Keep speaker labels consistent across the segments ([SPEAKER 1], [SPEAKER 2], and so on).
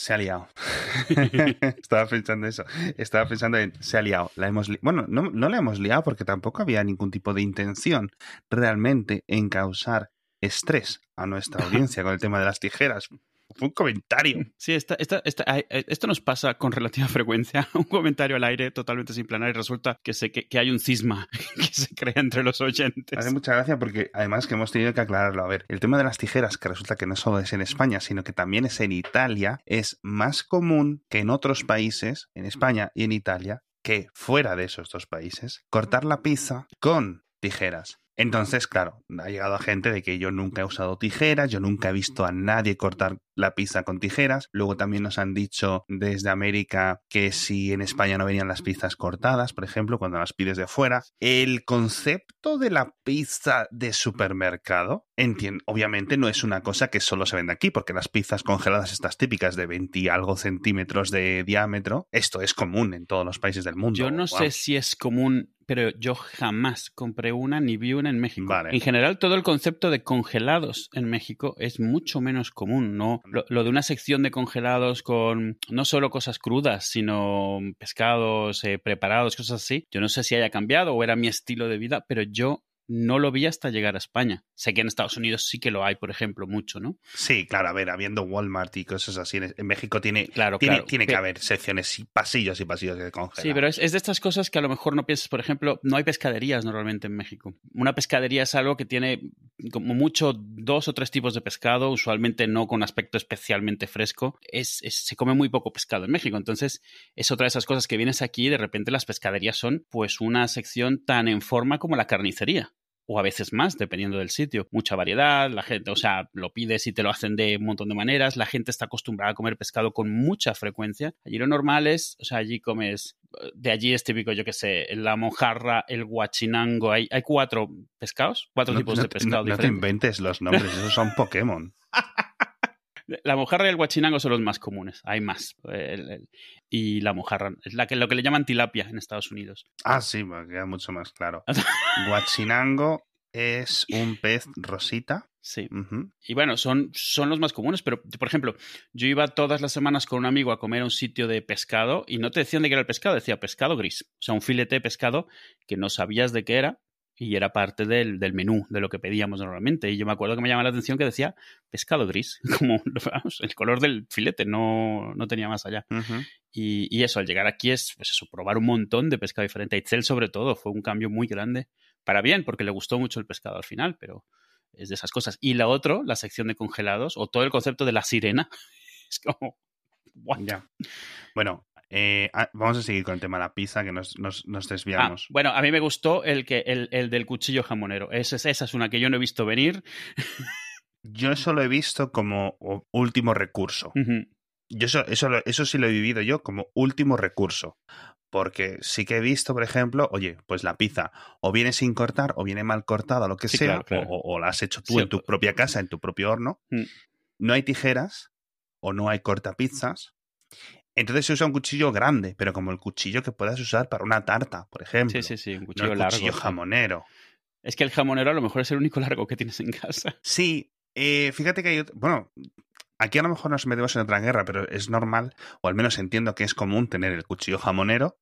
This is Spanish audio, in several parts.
[SPEAKER 1] Se ha liado. Estaba pensando eso. Estaba pensando en se ha liado. La hemos bueno, no, no la hemos liado porque tampoco había ningún tipo de intención realmente en causar estrés a nuestra audiencia con el tema de las tijeras fue un comentario.
[SPEAKER 2] Sí, esta, esta, eh, esto nos pasa con relativa frecuencia. Un comentario al aire totalmente sin planar y resulta que, sé que, hay un cisma que se crea entre los oyentes.
[SPEAKER 1] Hace mucha gracia porque además que hemos tenido que aclararlo. A ver, el tema de las tijeras, que resulta que no solo es en España, sino que también es en Italia, es más común que en otros países, en España y en Italia, que fuera de esos dos países, cortar la pizza con tijeras. Entonces, claro, ha llegado a gente de que yo nunca he usado tijeras, yo nunca he visto a nadie cortar la pizza con tijeras. Luego también nos han dicho desde América que si en España no venían las pizzas cortadas, por ejemplo, cuando las pides de fuera. El concepto de la pizza de supermercado, entiendo, obviamente no es una cosa que solo se vende aquí, porque las pizzas congeladas, estas típicas de 20 y algo centímetros de diámetro, esto es común en todos los países del mundo.
[SPEAKER 2] Yo no sé si es común pero yo jamás compré una ni vi una en México. En general, todo el concepto de congelados en México es mucho menos común, ¿no? Lo, de una sección de congelados con no solo cosas crudas, sino pescados eh, preparados, cosas así. Yo no sé si haya cambiado o era mi estilo de vida, pero yo no lo vi hasta llegar a España. Sé que en Estados Unidos sí que lo hay, por ejemplo, mucho, ¿no?
[SPEAKER 1] Sí, claro, a ver, habiendo Walmart y cosas así, en México tiene, claro, tiene, tiene que haber secciones y pasillos y pasillos de congelar.
[SPEAKER 2] Sí, pero es, de estas cosas que a lo mejor no piensas, por ejemplo, no hay pescaderías normalmente en México. Una pescadería es algo que tiene como mucho dos o tres tipos de pescado, usualmente no con aspecto especialmente fresco. Es, se come muy poco pescado en México, entonces es otra de esas cosas que vienes aquí y de repente las pescaderías son pues una sección tan en forma como la carnicería o a veces más, dependiendo del sitio. Mucha variedad, la gente, o sea, lo pides y te lo hacen de un montón de maneras, la gente está acostumbrada a comer pescado con mucha frecuencia. Allí lo normal es, o sea, allí comes, de allí es típico, yo que sé, la mojarra, el guachinango, hay, hay cuatro pescados, cuatro tipos de pescado.
[SPEAKER 1] No, no te inventes los nombres, esos son Pokémon.
[SPEAKER 2] La mojarra y el guachinango son los más comunes, hay más. y la mojarra es la que, lo que le llaman tilapia en Estados Unidos.
[SPEAKER 1] Ah, sí, queda mucho más claro. guachinango es un pez rosita.
[SPEAKER 2] Sí. Y bueno, son, son los más comunes, pero por ejemplo, yo iba todas las semanas con un amigo a comer a un sitio de pescado y no te decían de qué era el pescado, decía pescado gris. O sea, un filete de pescado que no sabías de qué era y era parte del, del, menú, de lo que pedíamos normalmente. Y yo me acuerdo que me llamaba la atención que decía pescado gris, como vamos, el color del filete, no, no tenía más allá. y, y, eso, al llegar aquí es pues eso, probar un montón de pescado diferente. Itzel, sobre todo, fue un cambio muy grande. Para bien, porque le gustó mucho el pescado al final, pero es de esas cosas. Y la otra, la sección de congelados, o todo el concepto de la sirena, es como.
[SPEAKER 1] Ya. Bueno, eh, ah, vamos a seguir con el tema de la pizza, que nos, desviamos.
[SPEAKER 2] Ah, bueno, a mí me gustó el, que, el, del cuchillo jamonero. Esa, esa es una que yo no he visto venir.
[SPEAKER 1] yo eso lo he visto como último recurso. Yo eso, eso, sí lo he vivido yo como último recurso. Porque sí que he visto, por ejemplo, oye, pues la pizza o viene sin cortar o viene mal cortada, lo que sea, O, la has hecho tú en tu propia casa, en tu propio horno. Mm. No hay tijeras o no hay cortapizzas entonces se usa un cuchillo grande, pero como el cuchillo que puedas usar para una tarta, por ejemplo.
[SPEAKER 2] Sí, sí, sí, un cuchillo largo.
[SPEAKER 1] cuchillo jamonero.
[SPEAKER 2] Es que el jamonero a lo mejor es el único largo que tienes en casa.
[SPEAKER 1] Sí, eh, fíjate que hay Bueno, aquí a lo mejor nos metemos en otra guerra, pero es normal, o al menos entiendo que es común tener el cuchillo jamonero,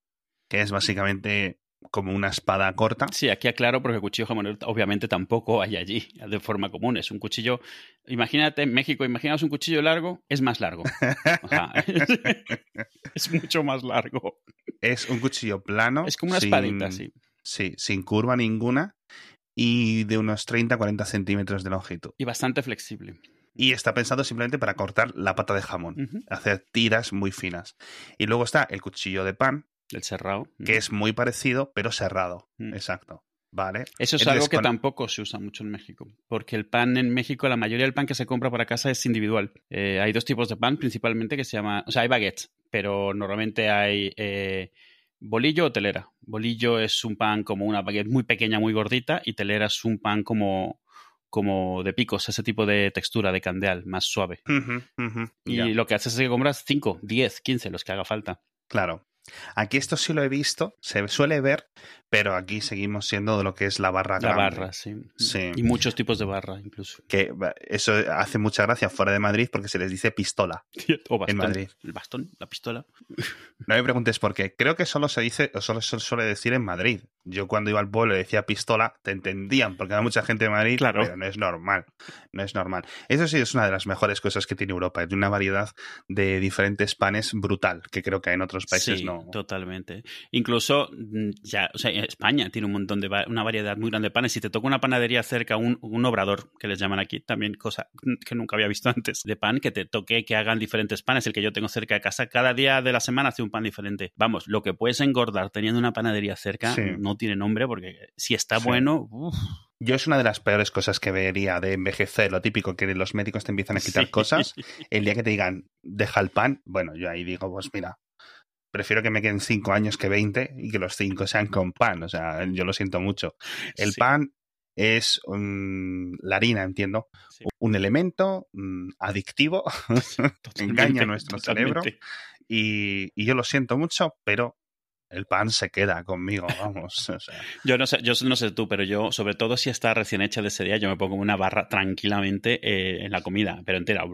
[SPEAKER 1] que es básicamente como una espada corta.
[SPEAKER 2] Sí, aquí aclaro porque el cuchillo jamonero obviamente tampoco hay allí de forma común. Es un cuchillo, imagínate en México, imaginaos un cuchillo largo, es más largo. es mucho más largo.
[SPEAKER 1] Es un cuchillo plano.
[SPEAKER 2] Es como una espadita, sí.
[SPEAKER 1] Sí, sin curva ninguna y de unos 30-40 centímetros de longitud.
[SPEAKER 2] Y bastante flexible.
[SPEAKER 1] Y está pensado simplemente para cortar la pata de jamón, hacer tiras muy finas. Y luego está el cuchillo de pan,
[SPEAKER 2] el cerrado.
[SPEAKER 1] Que es muy parecido, pero cerrado. Mm. Exacto. Vale.
[SPEAKER 2] Eso es algo que tampoco se usa mucho en México, porque el pan en México, la mayoría del pan que se compra para casa es individual. Eh, hay dos tipos de pan principalmente que se llama, o sea, hay baguettes, pero normalmente hay eh, bolillo o telera. Bolillo es un pan como una baguette muy pequeña, muy gordita, y telera es un pan como, como de picos, ese tipo de textura de candeal, más suave. y lo que haces es que compras 5, 10, 15, los que haga falta.
[SPEAKER 1] Claro. Aquí esto sí lo he visto, se suele ver, pero aquí seguimos siendo de lo que es la barra
[SPEAKER 2] La
[SPEAKER 1] grande.
[SPEAKER 2] barra, sí.
[SPEAKER 1] Sí.
[SPEAKER 2] Y muchos tipos de barra, incluso.
[SPEAKER 1] Que eso hace mucha gracia fuera de Madrid porque se les dice pistola.
[SPEAKER 2] O bastón.
[SPEAKER 1] Madrid.
[SPEAKER 2] El bastón, la pistola.
[SPEAKER 1] No me preguntes por qué. Creo que solo se dice, o solo se suele decir en Madrid. Yo cuando iba al pueblo y decía pistola, te entendían, porque hay mucha gente de Madrid,
[SPEAKER 2] Claro.
[SPEAKER 1] pero no es normal. No es normal. Eso sí es una de las mejores cosas que tiene Europa. Es una variedad de diferentes panes brutal, que creo que en otros países
[SPEAKER 2] sí,
[SPEAKER 1] no.
[SPEAKER 2] totalmente. Incluso mm, ya, o sea, España tiene un montón de una variedad muy grande de panes. Si te toca una panadería cerca, un, un obrador que les llaman aquí, también cosa que nunca había visto antes, de pan, que te toque que hagan diferentes panes. El que yo tengo cerca de casa, cada día de la semana hace un pan diferente. Vamos, lo que puedes engordar teniendo una panadería cerca
[SPEAKER 1] Sí.
[SPEAKER 2] no tiene nombre porque si está
[SPEAKER 1] Sí.
[SPEAKER 2] bueno, uf,
[SPEAKER 1] Yo es una de las peores cosas que vería de envejecer, lo típico que los médicos te empiezan a quitar
[SPEAKER 2] sí.
[SPEAKER 1] cosas. El día que te digan, deja el pan, bueno, yo ahí digo, pues mira, prefiero que me queden cinco años que 20 y que los cinco sean con pan. O sea, yo lo siento mucho. El
[SPEAKER 2] Sí,
[SPEAKER 1] pan es mm, la harina, entiendo,
[SPEAKER 2] sí.
[SPEAKER 1] un elemento mm, adictivo engaña a nuestro cerebro. y, y yo lo siento mucho, pero el pan se queda conmigo, vamos. o sea,
[SPEAKER 2] Yo no sé, yo no sé tú, pero yo, sobre todo si está recién hecha de ese día, yo me pongo una barra tranquilamente eh, en la comida, pero entera.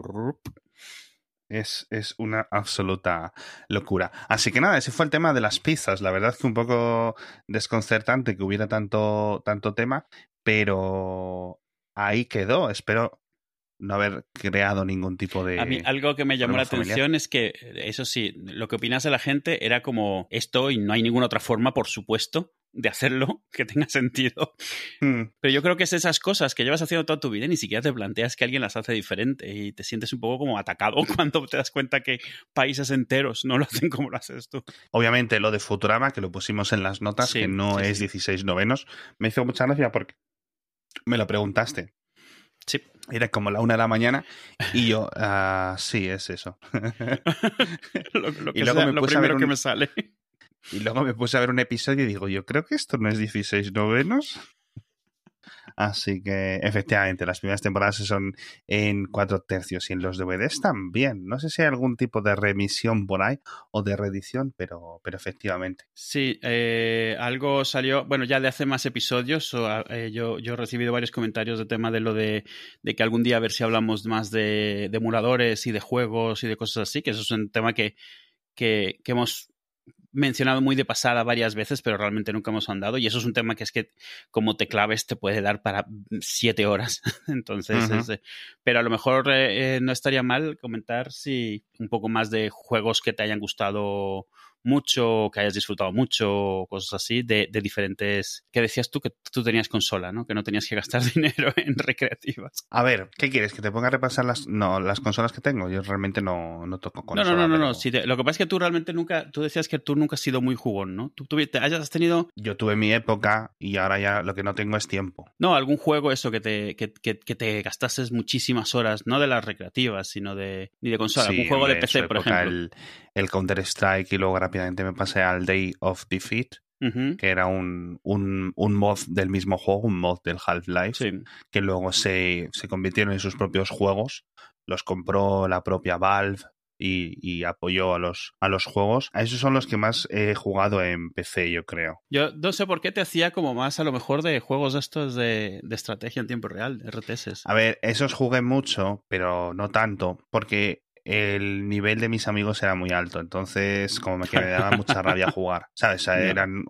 [SPEAKER 1] Es, es una absoluta locura. Así que nada, ese fue el tema de las pizzas. La verdad es que un poco desconcertante que hubiera tanto, tanto tema, pero ahí quedó. Espero no haber creado ningún tipo de...
[SPEAKER 2] A mí algo que me llamó la atención es que, eso sí, lo que opinas de la gente era como esto y no hay ninguna otra forma, por supuesto, de hacerlo que tenga sentido.
[SPEAKER 1] Hmm.
[SPEAKER 2] Pero yo creo que es esas cosas que llevas haciendo toda tu vida y ni siquiera te planteas que alguien las hace diferente y te sientes un poco como atacado cuando te das cuenta que países enteros no lo hacen como lo haces tú.
[SPEAKER 1] Obviamente lo de Futurama, que lo pusimos en las notas,
[SPEAKER 2] Sí,
[SPEAKER 1] que no
[SPEAKER 2] sí,
[SPEAKER 1] es
[SPEAKER 2] sí.
[SPEAKER 1] 16 novenos, me hizo mucha gracia porque me lo preguntaste.
[SPEAKER 2] Sí.
[SPEAKER 1] Era como la una de la mañana y yo, ah, sí, es eso.
[SPEAKER 2] lo, lo que
[SPEAKER 1] Y luego
[SPEAKER 2] sea,
[SPEAKER 1] me
[SPEAKER 2] lo
[SPEAKER 1] puse a ver
[SPEAKER 2] primero que me sale.
[SPEAKER 1] Y luego me puse a ver un episodio y digo, yo creo que esto no es 16 novenos. Así que efectivamente, las primeras temporadas son en cuatro tercios y en los DVDs también. No sé si hay algún tipo de remisión por ahí o de reedición, pero, pero efectivamente.
[SPEAKER 2] Sí, eh, algo salió, bueno, ya de hace más episodios, o, eh, yo, yo he recibido varios comentarios de tema de lo de, de que algún día a ver si hablamos más de, de emuladores y de juegos y de cosas así, que eso es un tema que, que, que hemos mencionado muy de pasada varias veces, pero realmente nunca hemos andado. Y eso es un tema que es que como te claves te puede dar para siete horas. Entonces,
[SPEAKER 1] Ujú.
[SPEAKER 2] es, eh, pero a lo mejor eh, eh, no estaría mal comentar si un poco más de juegos que te hayan gustado mucho, que hayas disfrutado mucho, cosas así, de, de diferentes... Que decías tú que tú tenías consola, ¿no? Que no tenías que gastar dinero en recreativas.
[SPEAKER 1] A ver, ¿qué quieres? ¿Que te ponga a repasar las, no, las consolas que tengo? Yo realmente no, no toco
[SPEAKER 2] No,
[SPEAKER 1] consola.
[SPEAKER 2] no, no, no, no. te- lo que pasa es que tú realmente nunca, tú decías que tú nunca has sido muy jugón, ¿no? Tú, tú te hayas tenido,
[SPEAKER 1] Yo tuve mi época y ahora ya lo que no tengo es tiempo.
[SPEAKER 2] no, algún juego eso que te, que, que- que te gastases muchísimas horas, no de las recreativas, sino de, ni de consola,
[SPEAKER 1] Sí,
[SPEAKER 2] algún juego de PC, por ejemplo.
[SPEAKER 1] El, el Counter-Strike y luego rápidamente me pasé al Day of Defeat, que era un, un, un mod del mismo juego, un mod del Half-Life,
[SPEAKER 2] Sí.
[SPEAKER 1] que luego se, se convirtieron en sus propios juegos. Los compró la propia Valve y, y apoyó a los, a los juegos. A esos son los que más he jugado en PC, yo creo.
[SPEAKER 2] Yo no sé por qué te hacía como más a lo mejor de juegos estos de, de estrategia en tiempo real, RTS.
[SPEAKER 1] A ver, esos jugué mucho, pero no tanto, porque el nivel de mis amigos era muy alto. Entonces, como me, que me daba mucha rabia jugar. ¿Sabes? O sea,
[SPEAKER 2] Ya.
[SPEAKER 1] eran,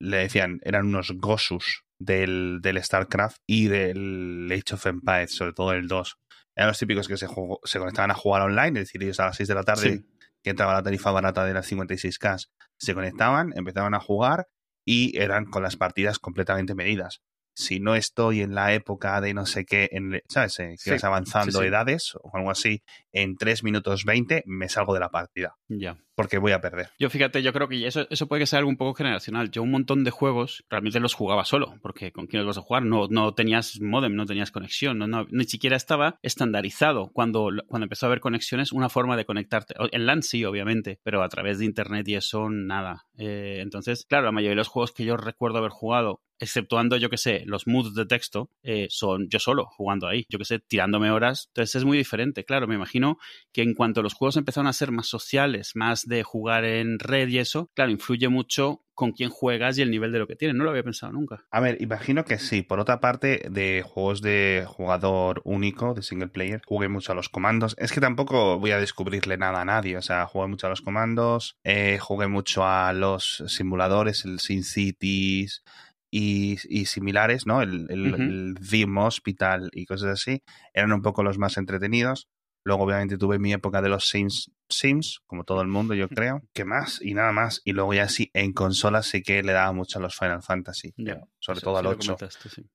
[SPEAKER 1] le decían, eran unos Gosus del, del StarCraft y del Age of Empires, sobre todo el 2. Eran los típicos que se, jugó- se conectaban a jugar online, es decir, ellos a las 6 de la tarde
[SPEAKER 2] Sí.
[SPEAKER 1] que entraba la tarifa barata de las 56K, se conectaban, empezaban a jugar y eran con las partidas completamente medidas. Si no estoy en la época de no sé qué, en, ¿sabes? Eh,
[SPEAKER 2] Sí,
[SPEAKER 1] vas avanzando
[SPEAKER 2] sí, sí.
[SPEAKER 1] edades o algo así, en 3 minutos 20 me salgo de la partida
[SPEAKER 2] Ya.
[SPEAKER 1] Porque voy a perder.
[SPEAKER 2] Yo fíjate, yo creo que eso, eso puede que sea algo un poco generacional. Yo un montón de juegos realmente los jugaba solo, porque con quién los vas a jugar, no, no tenías modem, no tenías conexión, ni siquiera estaba estandarizado cuando, cuando empezó a haber conexiones, una forma de conectarte. En LAN sí, obviamente, pero a través de internet y eso nada. Eh, entonces, claro, la mayoría de los juegos que yo recuerdo haber jugado, exceptuando, yo que sé, los moods de texto, eh, son yo solo jugando ahí, yo que sé, tirándome horas. Entonces es muy diferente, claro, me imagino que en cuanto los juegos empezaron a ser más sociales, más de jugar en red y eso, claro, influye mucho con quién juegas y el nivel de lo que tienes. No lo había pensado nunca.
[SPEAKER 1] A ver, imagino que sí. Por otra parte, de juegos de jugador único, de single player, jugué mucho a los comandos. Es que tampoco voy a descubrirle nada a nadie. O sea, jugué mucho a los comandos, eh, jugué mucho a los simuladores, el Sin Cities, y, similares, ¿no? El, el, Hospital y cosas así, eran un poco los más entretenidos. Luego, obviamente, tuve mi época de los Sims, Sims, como todo el mundo, yo creo. ¿Qué más? Y nada más. Y luego ya sí, en consolas sí que le daba mucho a los Final Fantasy. sobre todo al 8.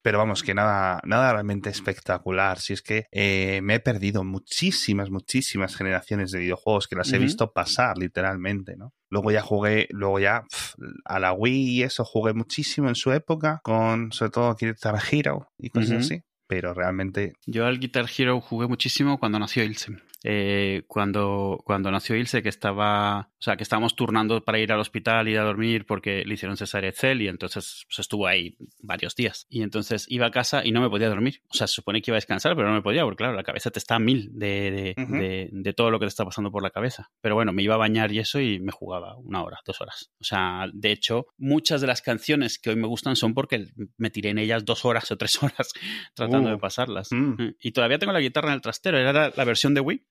[SPEAKER 1] Pero vamos, que nada, nada realmente espectacular. Si es que eh, me he perdido muchísimas, muchísimas generaciones de videojuegos que las he visto pasar, literalmente, ¿no? Luego ya jugué, luego ya a la Wii y eso jugué muchísimo en su época, con sobre todo Guitar Hero y cosas así pero realmente...
[SPEAKER 2] Yo al Guitar Hero jugué muchísimo cuando nació Ilse. Eh, cuando, cuando nació Ilse, que estaba, o sea, que estábamos turnando para ir al hospital, ir a dormir porque le hicieron cesárea cel y entonces pues, estuvo ahí varios días. Y entonces iba a casa y no me podía dormir. O sea, se supone que iba a descansar, pero no me podía, porque claro, la cabeza te está a mil de, de, de, todo lo que te está pasando por la cabeza. Pero bueno, me iba a bañar y eso y me jugaba una hora, dos horas. O sea, de hecho, muchas de las canciones que hoy me gustan son porque me tiré en ellas dos horas o tres horas tratando de uh. pasarlas. Mm. Y todavía tengo la guitarra en el trastero, era la versión de Wii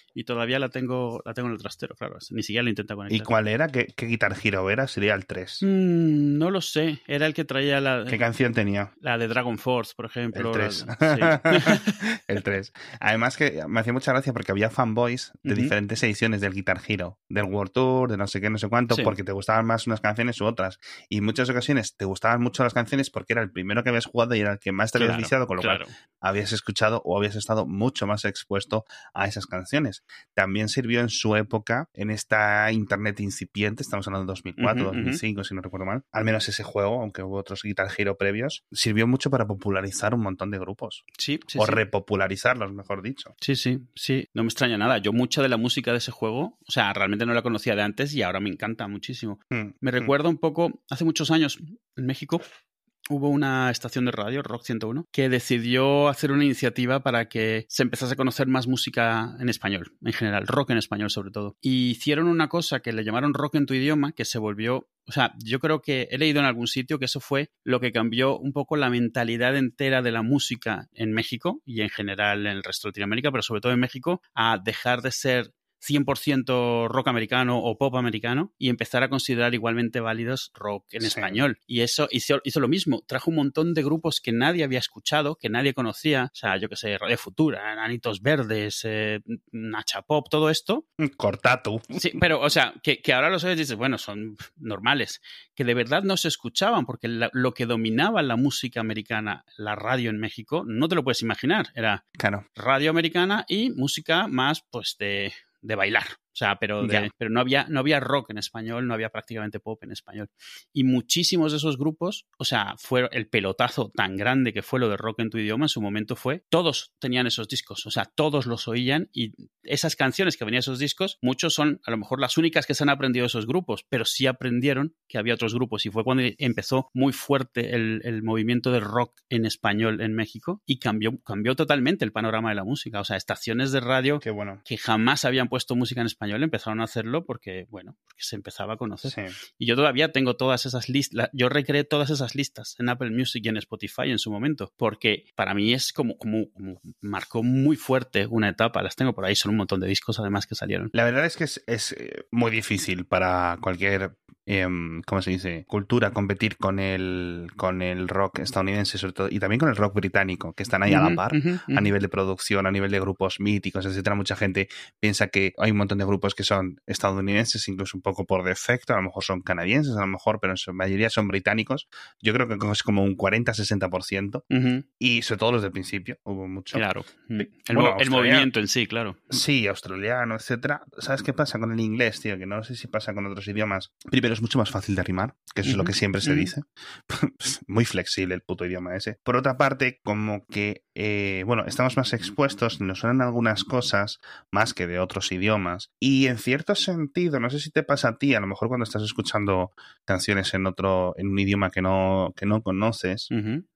[SPEAKER 2] y todavía la tengo, la tengo en el trastero, claro. Ni siquiera la intenta conectar.
[SPEAKER 1] ¿Y cuál era? ¿Qué, qué Guitar Hero era? Sería el 3.
[SPEAKER 2] Mm, no lo sé. Era el que traía la.
[SPEAKER 1] ¿Qué canción tenía?
[SPEAKER 2] La de Dragon Force, por ejemplo.
[SPEAKER 1] El 3. el 3. Además que me hacía mucha gracia porque había fanboys de diferentes ediciones del Guitar Hero, del World Tour, de no sé qué, no sé cuánto, porque te gustaban más unas canciones u otras. Y en muchas ocasiones te gustaban mucho las canciones porque era el primero que habías jugado y era el que más te habías viciado, con lo cual habías escuchado o habías estado mucho más expuesto a esas canciones. También sirvió en su época, en esta internet incipiente, estamos hablando de 2004, 2005, si no recuerdo mal, al menos ese juego, aunque hubo otros Guitar Hero previos, sirvió mucho para popularizar un montón de grupos.
[SPEAKER 2] Sí, sí
[SPEAKER 1] O repopularizarlos, mejor dicho.
[SPEAKER 2] Sí, sí, sí. No me extraña nada. Yo mucha de la música de ese juego, o sea, realmente no la conocía de antes y ahora me encanta muchísimo. Mm, me mm. recuerda un poco, hace muchos años, en México, hubo una estación de radio, Rock 101, que decidió hacer una iniciativa para que se empezase a conocer más música en español, en general, rock en español sobre todo. Y hicieron una cosa que le llamaron rock en tu idioma, que se volvió o sea, yo creo que he leído en algún sitio que eso fue lo que cambió un poco la mentalidad entera de la música en México y en general en el resto de Latinoamérica, pero sobre todo en México, a dejar de ser 100% rock americano o pop americano y empezar a considerar igualmente válidos rock en español. Y eso hizo, hizo, lo mismo, trajo un montón de grupos que nadie había escuchado, que nadie conocía, o sea, yo que sé, Radio Futura, Nanitos Verdes, eh, Nacha Pop, todo esto.
[SPEAKER 1] Cortato.
[SPEAKER 2] Sí, pero, o sea, que, ahora los oyes y dices, bueno, son normales, que de verdad no se escuchaban, porque lo que dominaba la música americana, la radio en México, no te lo puedes imaginar, era radio americana y música más, pues, de de bailar. O sea, pero, pero no, había, no había rock en español, no había prácticamente pop en español. Y muchísimos de esos grupos, o sea, fue el pelotazo tan grande que fue lo de rock en tu idioma en su momento fue, todos tenían esos discos, o sea, todos los oían y esas canciones que venían esos discos, muchos son a lo mejor las únicas que se han aprendido esos grupos, pero sí aprendieron que había otros grupos y fue cuando empezó muy fuerte el, el movimiento del rock en español en México y cambió, cambió totalmente el panorama de la música, o sea, estaciones de radio
[SPEAKER 1] bueno.
[SPEAKER 2] que jamás habían puesto música en español español empezaron a hacerlo porque, bueno, porque se empezaba a conocer. Y yo todavía tengo todas esas listas, yo recreé todas esas listas en Apple Music y en Spotify en su momento, porque para mí es como, como, marcó muy fuerte una etapa, las tengo por ahí, son un montón de discos además que salieron.
[SPEAKER 1] La verdad es que es, es eh, muy difícil para cualquier eh, ¿cómo se dice? cultura competir con el, con el rock estadounidense sobre todo y también con el rock británico que están ahí a la par a nivel de producción, a nivel de grupos míticos, etcétera. Mucha gente piensa que hay un montón de grupos que son estadounidenses, incluso un poco por defecto, a lo mejor son canadienses, a lo mejor, pero en su mayoría son británicos. Yo creo que es como un 40-60% y sobre todo los del principio, hubo mucho.
[SPEAKER 2] Claro. El, el movimiento en sí, claro.
[SPEAKER 1] Sí, australiano, etcétera. ¿Sabes qué pasa con el inglés, tío? Que no sé si pasa con otros idiomas. Primero es mucho más fácil de rimar, que eso es lo que siempre se dice. Muy flexible el puto idioma ese. Por otra parte, como que, eh, bueno, estamos más expuestos, nos suenan algunas cosas más que de otros idiomas. Y en cierto sentido, no sé si te pasa a ti, a lo mejor cuando estás escuchando canciones en otro, en un idioma que no, que no conoces,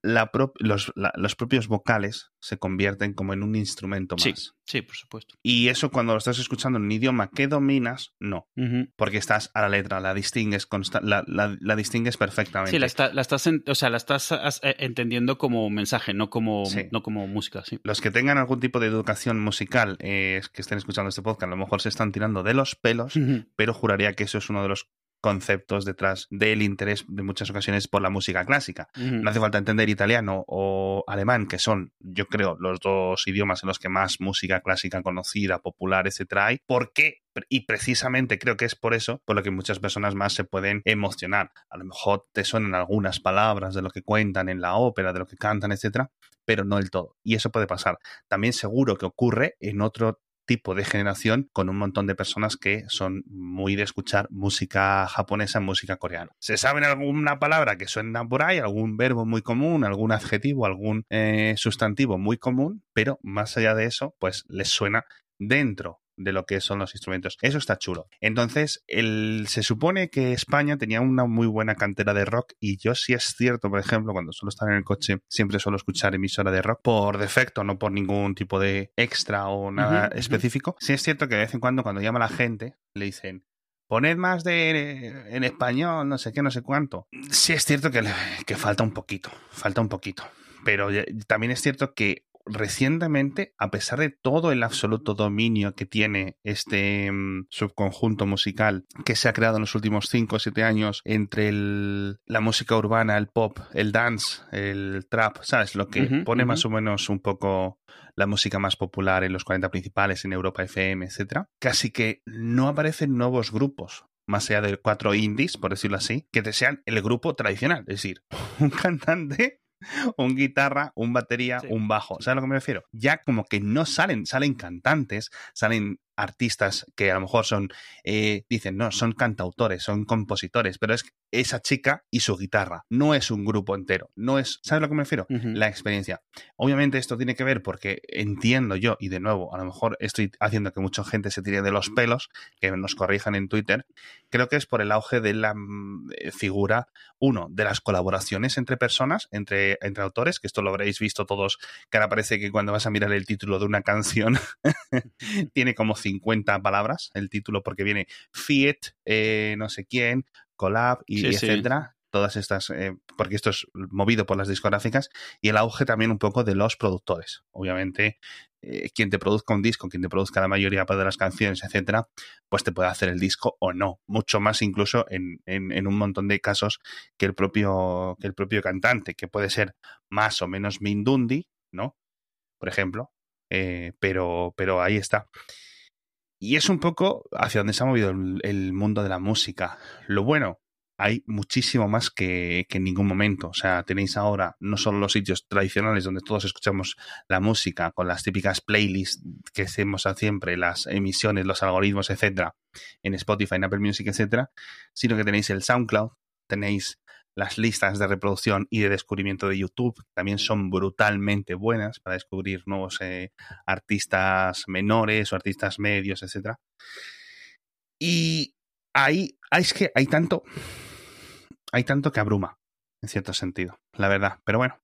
[SPEAKER 1] la los, los, propios vocales se convierten como en un instrumento más.
[SPEAKER 2] Sí, sí, por supuesto.
[SPEAKER 1] Y eso cuando lo estás escuchando en un idioma que dominas, no. Porque estás a la letra, la distingues, la, la, distingues perfectamente.
[SPEAKER 2] Sí, la, estás, o sea, la estás eh, entendiendo como mensaje, no como, no como música. Sí.
[SPEAKER 1] Los que tengan algún tipo de educación musical, eh, que estén escuchando este podcast, a lo mejor se están tirando de los pelos, pero juraría que eso es uno de los conceptos detrás del interés de muchas ocasiones por la música clásica. No hace falta entender italiano o alemán, que son, yo creo, los dos idiomas en los que más música clásica conocida, popular, etcétera hay. ¿Por qué? Y precisamente creo que es por eso por lo que muchas personas más se pueden emocionar. A lo mejor te suenan algunas palabras de lo que cuentan en la ópera, de lo que cantan, etcétera, pero no el todo. Y eso puede pasar. También seguro que ocurre en otro tipo de generación con un montón de personas que son muy de escuchar música japonesa, música coreana. ¿Se saben alguna palabra que suena por ahí, algún verbo muy común, algún adjetivo, algún eh, sustantivo muy común? Pero más allá de eso, pues les suena dentro de lo que son los instrumentos. Eso está chulo. Entonces, el, se supone que España tenía una muy buena cantera de rock y yo sí es cierto, por ejemplo, cuando suelo estar en el coche, siempre suelo escuchar emisora de rock por defecto, no por ningún tipo de extra o nada específico. Sí es cierto que de vez en cuando cuando llama la gente le dicen, poned más de en español, no sé qué, no sé cuánto. Sí es cierto que, que falta un poquito, falta un poquito. Pero también es cierto que recientemente, a pesar de todo el absoluto dominio que tiene este mm, subconjunto musical que se ha creado en los últimos 5 o 7 años entre la música urbana, el pop, el dance, el trap, ¿sabes? Lo que pone más o menos un poco la música más popular en los 40 principales, en Europa FM, etcétera, casi que no aparecen nuevos grupos más allá de cuatro indies, por decirlo así, que te sean el grupo tradicional. Es decir, un cantante un guitarra, un batería, un bajo. ¿Sabes a lo que me refiero? Ya como que no salen, salen cantantes, salen artistas que a lo mejor son, eh, dicen, no, son cantautores, son compositores, pero es esa chica y su guitarra, no es un grupo entero, no es, ¿sabes a lo que me refiero? La experiencia. Obviamente esto tiene que ver porque entiendo yo, y de nuevo, a lo mejor estoy haciendo que mucha gente se tire de los pelos, que nos corrijan en Twitter, creo que es por el auge de la mm, eh, figura, uno, de las colaboraciones entre personas, entre, entre autores, que esto lo habréis visto todos, que ahora parece que cuando vas a mirar el título de una canción, tiene como 50 palabras el título porque viene Fiat, eh, no sé quién, Collab y, etcétera. Todas estas, eh, porque esto es movido por las discográficas y el auge también un poco de los productores. Obviamente, eh, quien te produzca un disco, quien te produzca la mayoría de las canciones, etcétera, pues te puede hacer el disco o no. Mucho más incluso en, en, un montón de casos que el propio, que el propio cantante, que puede ser más o menos Mindundi, ¿no? Por ejemplo. pero, pero ahí está. Y es un poco hacia donde se ha movido el, mundo de la música. Lo bueno, hay muchísimo más que, en ningún momento. O sea, tenéis ahora no solo los sitios tradicionales donde todos escuchamos la música, con las típicas playlists que hacemos siempre, las emisiones, los algoritmos, etcétera, en Spotify, en Apple Music, etcétera, sino que tenéis el SoundCloud, tenéis las listas de reproducción y de descubrimiento de YouTube también son brutalmente buenas para descubrir nuevos eh, artistas menores o artistas medios, etc. Y ahí, es que hay tanto, hay tanto que abruma, en cierto sentido, la verdad. Pero bueno,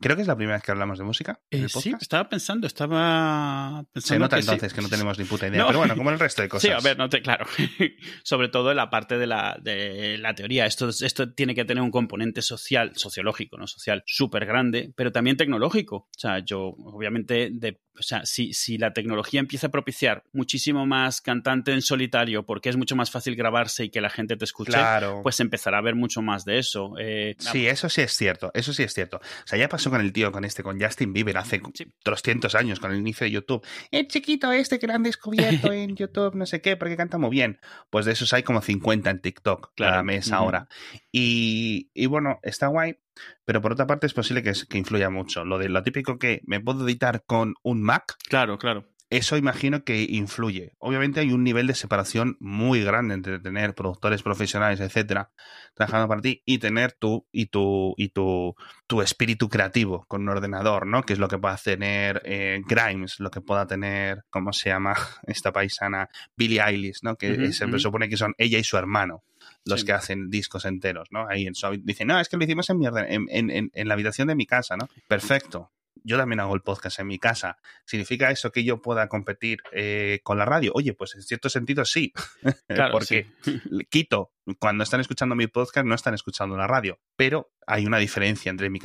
[SPEAKER 1] Creo que es la primera vez que hablamos de música.
[SPEAKER 2] Eh, sí, estaba pensando, estaba pensando.
[SPEAKER 1] Se nota entonces que no tenemos ni puta idea, pero bueno, como el resto de cosas.
[SPEAKER 2] Sí, a ver, no te, claro. Sobre todo en la parte de la, de la teoría. Esto, esto tiene que tener un componente social, sociológico, no social, súper grande, pero también tecnológico. O sea, yo, obviamente, de o sea, si, si, la tecnología empieza a propiciar muchísimo más cantante en solitario porque es mucho más fácil grabarse y que la gente te escuche, pues empezará a haber mucho más de eso. Eh,
[SPEAKER 1] sí, eso sí es cierto, eso sí es cierto. O sea, ya pasó con el tío, con este, con Justin Bieber hace 200 años, con el inicio de YouTube. El chiquito este que lo han descubierto en YouTube, no sé qué, porque canta muy bien. Pues de esos hay como 50 en TikTok cada mes ahora. Y, y bueno, está guay pero por otra parte es posible que, que influya mucho. Lo de lo típico que me puedo editar con un Mac.
[SPEAKER 2] Claro, claro.
[SPEAKER 1] eso imagino que influye. Obviamente hay un nivel de separación muy grande entre tener productores profesionales, etcétera, trabajando para ti y tener tú y tu y tu, tu espíritu creativo con un ordenador, ¿no? Que es lo que pueda tener eh, Grimes, lo que pueda tener, ¿cómo se llama esta paisana? Billie Eilish, ¿no? Que se supone que son ella y su hermano los que hacen discos enteros, ¿no? Ahí en su dicen, no, es que lo hicimos en, mi en, en, en, la habitación de mi casa, ¿no? Perfecto yo también hago el podcast en mi casa. ¿Significa eso que yo pueda competir eh, con la radio? Oye, pues en cierto sentido sí. Porque quito, cuando están escuchando mi podcast no están escuchando la radio. Pero hay una diferencia entre mi,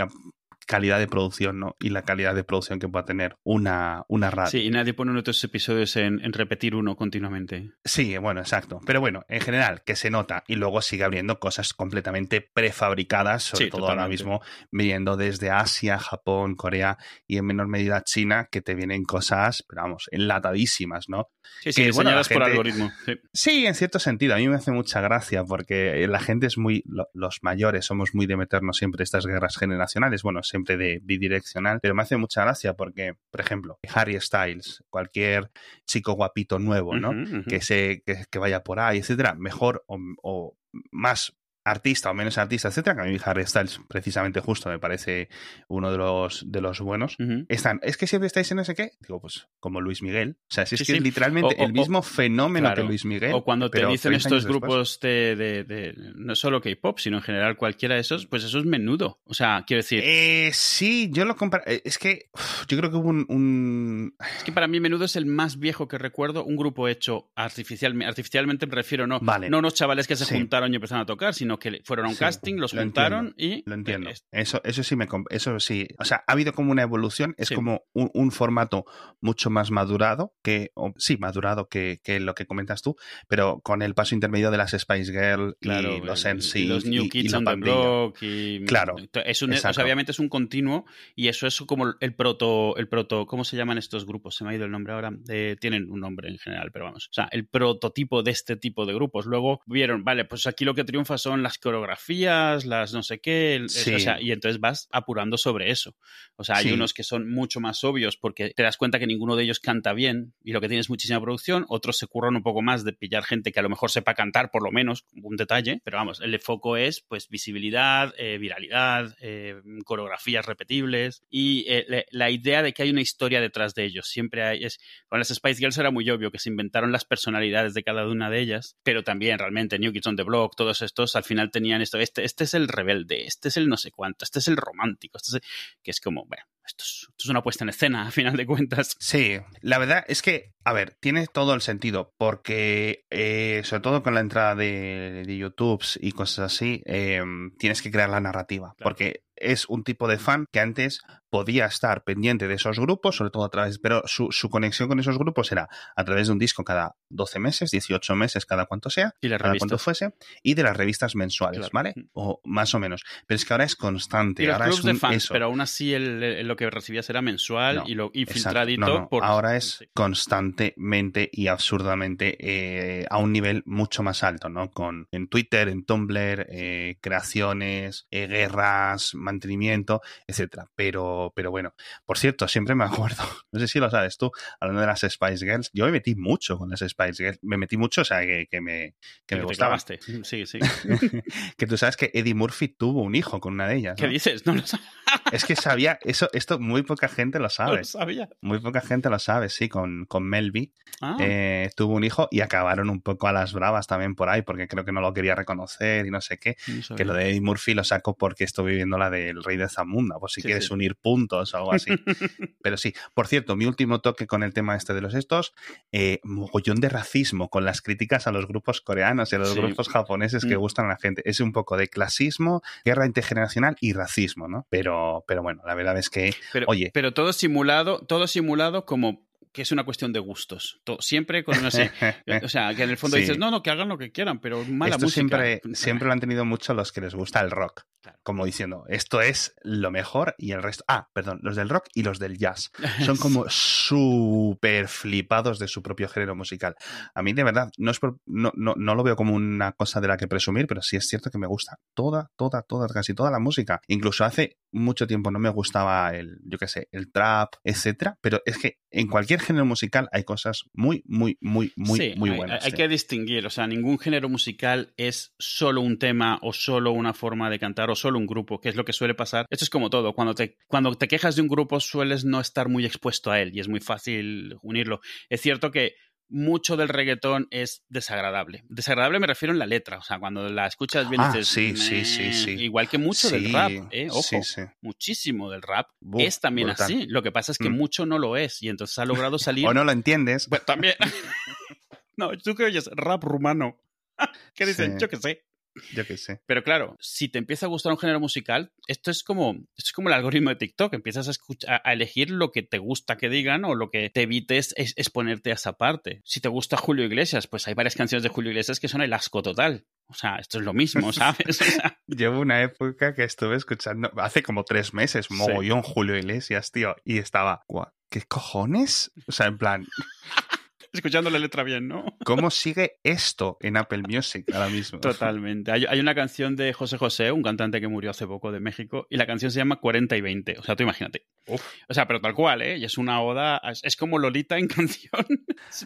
[SPEAKER 1] calidad de producción ¿no? y la calidad de producción que pueda tener una, una radio.
[SPEAKER 2] Sí, y nadie pone otros episodios en, repetir uno continuamente.
[SPEAKER 1] Sí, bueno, exacto. Pero bueno, en general, que se nota y luego sigue abriendo cosas completamente prefabricadas, sobre todo ahora mismo viniendo desde Asia, Japón, Corea y en menor medida China, que te vienen cosas, pero vamos, enlatadísimas, ¿no?
[SPEAKER 2] Sí, sí, que, bueno, por algoritmo.
[SPEAKER 1] Sí. en cierto sentido. A mí me hace mucha gracia porque la gente es muy, los mayores somos muy de meternos siempre estas guerras generacionales. Bueno, siempre de bidireccional, pero me hace mucha gracia porque, por ejemplo, Harry Styles, cualquier chico guapito nuevo, ¿no? Que, se, que, vaya por ahí, etcétera, mejor o, o más artista o menos artista, etcétera, que a mí Harry Styles precisamente justo me parece uno de los de los buenos. Están, es que siempre estáis en ese qué, digo, pues como Luis Miguel, o sea, si es que es literalmente el mismo fenómeno que Luis Miguel.
[SPEAKER 2] O cuando te dicen estos grupos de, de, no solo K-pop, sino en general cualquiera de esos, pues eso es menudo. O sea, quiero decir.
[SPEAKER 1] Eh, sí, yo lo comparo. Eh, es que yo creo que hubo un,
[SPEAKER 2] Es que para mí menudo es el más viejo que recuerdo, un grupo hecho artificialmente, artificialmente me refiero, no, no unos chavales que se juntaron y empezaron a tocar, sino que fueron a un casting, los juntaron y...
[SPEAKER 1] Lo entiendo. Eso, eso sí me... Eso sí. O sea, ha habido como una evolución. Es como un, formato mucho más madurado que... sí, madurado que, lo que comentas tú, pero con el paso intermedio de las Spice Girl y los NC.
[SPEAKER 2] Y los New Kids on the Block y...
[SPEAKER 1] Claro.
[SPEAKER 2] Es un, obviamente es un continuo y eso es como el proto... El proto ¿Cómo se llaman estos grupos? Se me ha ido el nombre ahora. Eh, tienen un nombre en general, pero vamos. O sea, el prototipo de este tipo de grupos. Luego vieron, vale, pues aquí lo que triunfa son las coreografías, las no sé qué, o sea, y entonces vas apurando sobre eso. O sea, hay unos que son mucho más obvios porque te das cuenta que ninguno de ellos canta bien y lo que tienes es muchísima producción, otros se curran un poco más de pillar gente que a lo mejor sepa cantar por lo menos, un detalle, pero vamos, el foco es pues visibilidad, eh, viralidad, eh, coreografías repetibles y eh, la idea de que hay una historia detrás de ellos. Siempre hay, es, con las Spice Girls era muy obvio que se inventaron las personalidades de cada una de ellas, pero también realmente New Kids on the Block, todos estos al final tenían esto, este, este es el rebelde, este es el no sé cuánto, este es el romántico, este es que es como, bueno, esto es, una puesta en escena, a final de cuentas.
[SPEAKER 1] Sí, la verdad es que, a ver, tiene todo el sentido, porque eh, sobre todo con la entrada de, de YouTube y cosas así, em, tienes que crear la narrativa, porque es un tipo de fan que antes podía estar pendiente de esos grupos, sobre todo a través, pero su, conexión con esos grupos era a través de un disco cada 12 meses, 18 meses, cada cuanto sea,
[SPEAKER 2] y
[SPEAKER 1] cada cuanto fuese, y de las revistas mensuales, ¿vale? Mm. O más o menos. Pero es que ahora es constante.
[SPEAKER 2] Y
[SPEAKER 1] ahora
[SPEAKER 2] es
[SPEAKER 1] de
[SPEAKER 2] fans, pero aún así lo que recibías era mensual y, lo, y filtradito.
[SPEAKER 1] Ahora es constantemente y absurdamente eh, a un nivel mucho más alto, ¿no? Con en Twitter, en Tumblr, eh, creaciones, eh, guerras, mantenimiento, etcétera. Pero, pero bueno, por cierto, siempre me acuerdo, no sé si lo sabes tú, hablando de las Spice Girls, yo me metí mucho con las Spice Girls, me metí mucho, o sea, que, que me, que, me gustaba.
[SPEAKER 2] Sí, sí.
[SPEAKER 1] que tú sabes que Eddie Murphy tuvo un hijo con una de ellas.
[SPEAKER 2] ¿Qué dices? No lo
[SPEAKER 1] Es que sabía, eso, esto muy poca gente lo sabe.
[SPEAKER 2] No sabía.
[SPEAKER 1] Muy poca gente lo sabe, sí, con, con Melby.
[SPEAKER 2] Ah.
[SPEAKER 1] Eh, tuvo un hijo y acabaron un poco a las bravas también por ahí, porque creo que no lo quería reconocer y no sé qué. que lo de Eddie Murphy lo sacó porque estoy viviendo la del Rey de Zamunda, por si quieres unir puntos o algo así. Pero sí, por cierto, mi último toque con el tema este de los estos, eh, mogollón de racismo con las críticas a los grupos coreanos y a los grupos japoneses que mm. gustan a la gente. Es un poco de clasismo, guerra intergeneracional y racismo, ¿no? Pero, pero bueno, la verdad es que, oye.
[SPEAKER 2] Pero todo simulado, todo simulado como que es una cuestión de gustos. siempre con no sé, o sea, que en el fondo dices, no, no, que hagan lo que quieran, pero mala
[SPEAKER 1] Esto
[SPEAKER 2] música.
[SPEAKER 1] Siempre, siempre lo han tenido mucho los que les gusta el rock. Como diciendo, esto es lo mejor y el resto. Ah, perdón, los del rock y los del jazz. Son como súper flipados de su propio género musical. A mí, de verdad, no, es no, no, no, lo veo como una cosa de la que presumir, pero sí es cierto que me gusta toda, toda, toda, casi toda la música. Incluso hace mucho tiempo no me gustaba el, yo qué sé, el trap, etcétera, pero es que en cualquier género musical hay cosas muy, muy, muy, muy, muy buenas.
[SPEAKER 2] Hay, hay que distinguir, o sea, ningún género musical es solo un tema o solo una forma de cantar o solo un grupo, que es lo que suele pasar. Esto es como todo, cuando te, cuando te quejas de un grupo sueles no estar muy expuesto a él y es muy fácil unirlo. Es cierto que mucho del reggaetón es desagradable. Desagradable me refiero en la letra, o sea, cuando la escuchas bien
[SPEAKER 1] ah, dices, sí, sí, sí, sí,
[SPEAKER 2] igual que mucho del rap, ¿eh? ojo, muchísimo del rap es también así. Lo que pasa es que mm. mucho no lo es y entonces ha logrado salir.
[SPEAKER 1] o no lo entiendes.
[SPEAKER 2] Pues también. no, tú que oyes rap rumano. ¿Qué dicen? Yo qué sé.
[SPEAKER 1] Yo qué sé.
[SPEAKER 2] Pero claro, si te empieza a gustar un género musical, esto es como, esto es como el algoritmo de TikTok. Empiezas a, escuchar, a elegir lo que te gusta que digan o lo que te evites es exponerte a esa parte. Si te gusta Julio Iglesias, pues hay varias canciones de Julio Iglesias que son el asco total. O sea, esto es lo mismo, ¿sabes?
[SPEAKER 1] Llevo una época que estuve escuchando, hace como tres meses, mogollón Julio Iglesias, tío, y estaba, ¿qué cojones? O sea, en plan
[SPEAKER 2] escuchando la letra bien, ¿no?
[SPEAKER 1] ¿Cómo sigue esto en Apple Music ahora mismo?
[SPEAKER 2] Totalmente. Hay, una canción de José José, un cantante que murió hace poco de México, y la canción se llama 40 y 20. O sea, tú imagínate. O sea, pero tal cual, ¿eh? Y es una oda, es, como Lolita en canción.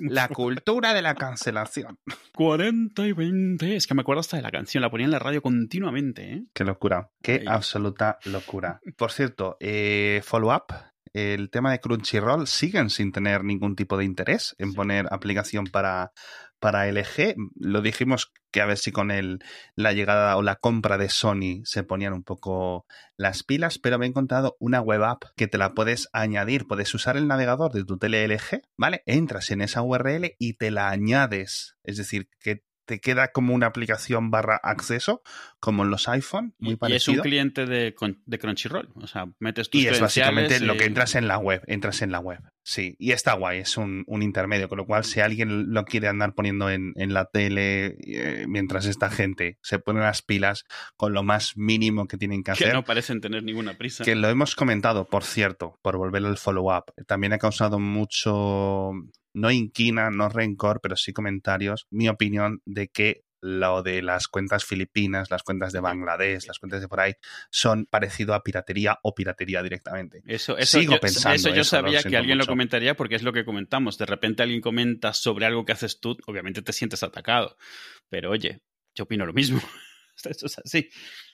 [SPEAKER 1] la cultura de la cancelación.
[SPEAKER 2] 40 y 20. Es que me acuerdo hasta de la canción, la ponía en la radio continuamente, ¿eh?
[SPEAKER 1] Qué locura, qué absoluta locura. Por cierto, eh, follow up el tema de Crunchyroll siguen sin tener ningún tipo de interés en poner aplicación para, para LG. Lo dijimos que a ver si con el, la llegada o la compra de Sony se ponían un poco las pilas, pero me he encontrado una web app que te la puedes añadir. Puedes usar el navegador de tu tele LG, ¿vale? Entras en esa URL y te la añades. Es decir, que te queda como una aplicación barra acceso, como en los iPhone, muy parecido.
[SPEAKER 2] Y es un cliente de, de Crunchyroll, o sea, metes tus
[SPEAKER 1] Y es básicamente lo que entras en la web, entras en la web, sí. Y está guay, es un, intermedio, con lo cual si alguien lo quiere andar poniendo en, la tele eh, mientras esta gente se pone las pilas con lo más mínimo que tienen que hacer.
[SPEAKER 2] Que no parecen tener ninguna prisa.
[SPEAKER 1] Que lo hemos comentado, por cierto, por volver al follow-up, también ha causado mucho no inquina, no rencor, pero sí comentarios, mi opinión de que lo de las cuentas filipinas, las cuentas de Bangladesh, las cuentas de por ahí, son parecido a piratería o piratería directamente.
[SPEAKER 2] Eso, eso Sigo yo, pensando. Eso yo sabía que alguien lo comentaría porque es lo que comentamos. De repente alguien comenta sobre algo que haces tú, obviamente te sientes atacado. Pero oye, yo opino lo mismo. Esto es así.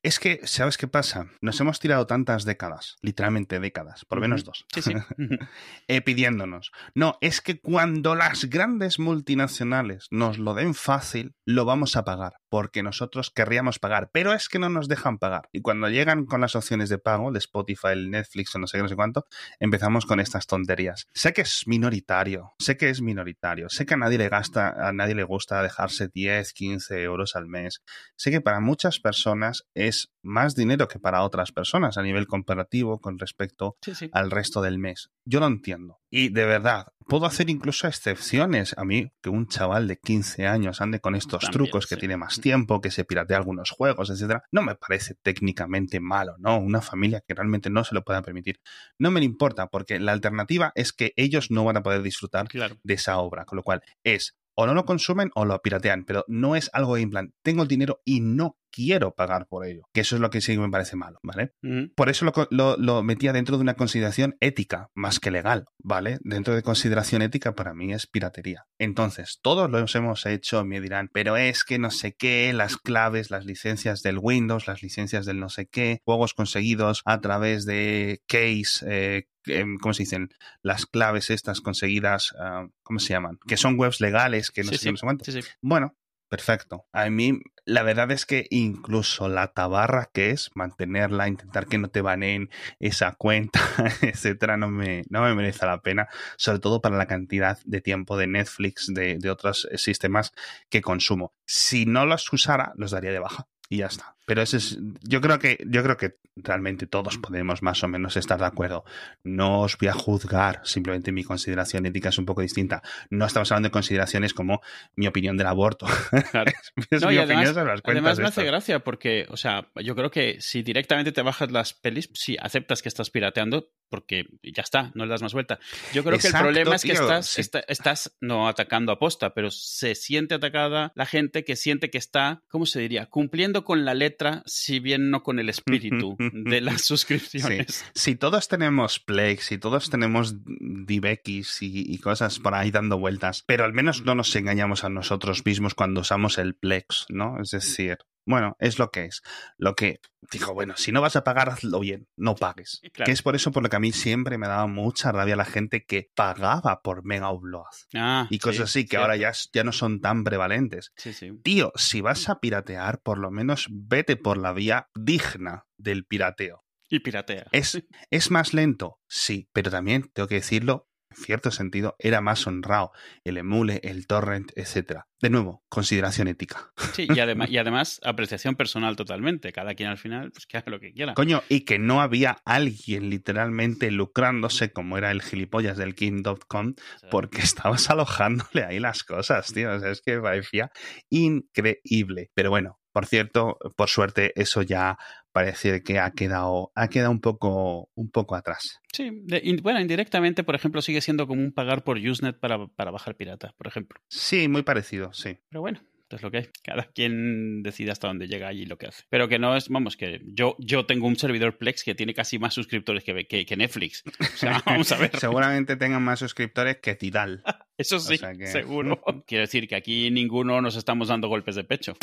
[SPEAKER 1] Es que, ¿sabes qué pasa? Nos hemos tirado tantas décadas, literalmente décadas, por lo menos dos,
[SPEAKER 2] sí, sí.
[SPEAKER 1] eh, pidiéndonos. No, es que cuando las grandes multinacionales nos lo den fácil, lo vamos a pagar, porque nosotros querríamos pagar, pero es que no nos dejan pagar. Y cuando llegan con las opciones de pago, de Spotify, el Netflix o no sé qué, no sé cuánto, empezamos con estas tonterías. Sé que es minoritario, sé que es minoritario, sé que a nadie le gasta, a nadie le gusta dejarse 10, 15 euros al mes. Sé que para muchas personas es más dinero que para otras personas a nivel comparativo con respecto al resto del mes. Yo lo entiendo. Y de verdad, puedo hacer incluso excepciones. A mí, que un chaval de 15 años ande con estos trucos, que tiene más tiempo, que se piratea algunos juegos, etcétera, no me parece técnicamente malo, ¿no? Una familia que realmente no se lo pueda permitir. No me importa, porque la alternativa es que ellos no van a poder disfrutar de esa obra. Con lo cual, es o no lo consumen o lo piratean, pero no es algo de en plan, tengo el dinero y no quiero pagar por ello, que eso es lo que sí me parece malo, ¿vale? Por eso lo, lo, metía dentro de una consideración ética, más que legal, ¿vale? Dentro de consideración ética para mí es piratería. Entonces, todos lo hemos hecho, me dirán, pero es que no sé qué, las claves, las licencias del Windows, las licencias del no sé qué, juegos conseguidos a través de case, eh, em, ¿cómo se dicen? Las claves estas conseguidas, ah, ¿cómo se llaman? Que son webs legales, que no sé, no sé cuánto. bueno, perfecto. A mí, la verdad es que incluso la tabarra que es mantenerla, intentar que no te baneen esa cuenta, etcétera, no me, no me merece la pena, sobre todo para la cantidad de tiempo de Netflix, de, de otros sistemas que consumo. Si no los usara, los daría de baja y ya está. Pero ese es, yo creo que, yo creo que realmente todos podemos más o menos estar de acuerdo. No os voy a juzgar, simplemente mi consideración ética es un poco distinta. No estamos hablando de consideraciones como mi opinión del aborto.
[SPEAKER 2] Claro.
[SPEAKER 1] es
[SPEAKER 2] No,
[SPEAKER 1] mi
[SPEAKER 2] y
[SPEAKER 1] opinión
[SPEAKER 2] además,
[SPEAKER 1] sobre las
[SPEAKER 2] además me hace gracia porque, o sea, yo creo que si directamente te bajas las pelis, sí, aceptas que estás pirateando porque ya está, no le das más vuelta. Yo creo que el problema es que
[SPEAKER 1] tío,
[SPEAKER 2] estás,
[SPEAKER 1] sí.
[SPEAKER 2] está- estás no atacando a posta, pero se siente atacada la gente que siente que está, ¿cómo se diría? Cumpliendo con la letra, si bien no con el espíritu de las suscripciones.
[SPEAKER 1] Si todos tenemos Plex, si todos tenemos DivX y, y cosas por ahí dando vueltas, pero al menos no nos engañamos a nosotros mismos cuando usamos el Plex, ¿no? Es decir, bueno, es lo que es. Lo que digo, bueno, si no vas a pagar, hazlo bien, no pagues.
[SPEAKER 2] Claro.
[SPEAKER 1] Que es por eso por lo que a mí siempre me daba mucha rabia la gente que pagaba por Mega Upload
[SPEAKER 2] Ah,
[SPEAKER 1] y cosas
[SPEAKER 2] sí,
[SPEAKER 1] así, que
[SPEAKER 2] cierto.
[SPEAKER 1] ahora ya, ya no son tan prevalentes.
[SPEAKER 2] Sí, sí.
[SPEAKER 1] Tío, si vas a piratear, por lo menos vete por la vía digna del pirateo.
[SPEAKER 2] Y piratea.
[SPEAKER 1] ¿Es, ¿Es más lento? Sí, pero también, tengo que decirlo, cierto sentido, era más honrado el emule, el torrent, etc. De nuevo, consideración ética.
[SPEAKER 2] Sí, y, además, y además apreciación personal totalmente. Cada quien al final, pues que haga lo que quiera.
[SPEAKER 1] Coño, y que no había alguien literalmente lucrándose como era el gilipollas del King.com porque estabas alojándole ahí las cosas, tío. O sea, es que parecía increíble. Pero bueno, por cierto, por suerte, eso ya parece que ha quedado, ha quedado un poco, un poco atrás.
[SPEAKER 2] Sí, de- in- bueno, indirectamente, por ejemplo, sigue siendo como un pagar por Usenet para, para bajar pirata, por ejemplo.
[SPEAKER 1] Sí, muy parecido, sí.
[SPEAKER 2] Pero bueno, es lo que hay. Cada quien decide hasta dónde llega y lo que hace. Pero que no es, vamos, que yo, yo tengo un servidor Plex que tiene casi más suscriptores que, que, que Netflix. O sea, vamos a ver.
[SPEAKER 1] Seguramente tengan más suscriptores que Tidal.
[SPEAKER 2] Eso sí,
[SPEAKER 1] sea que-
[SPEAKER 2] seguro. Quiero decir que aquí ninguno nos estamos dando golpes de pecho.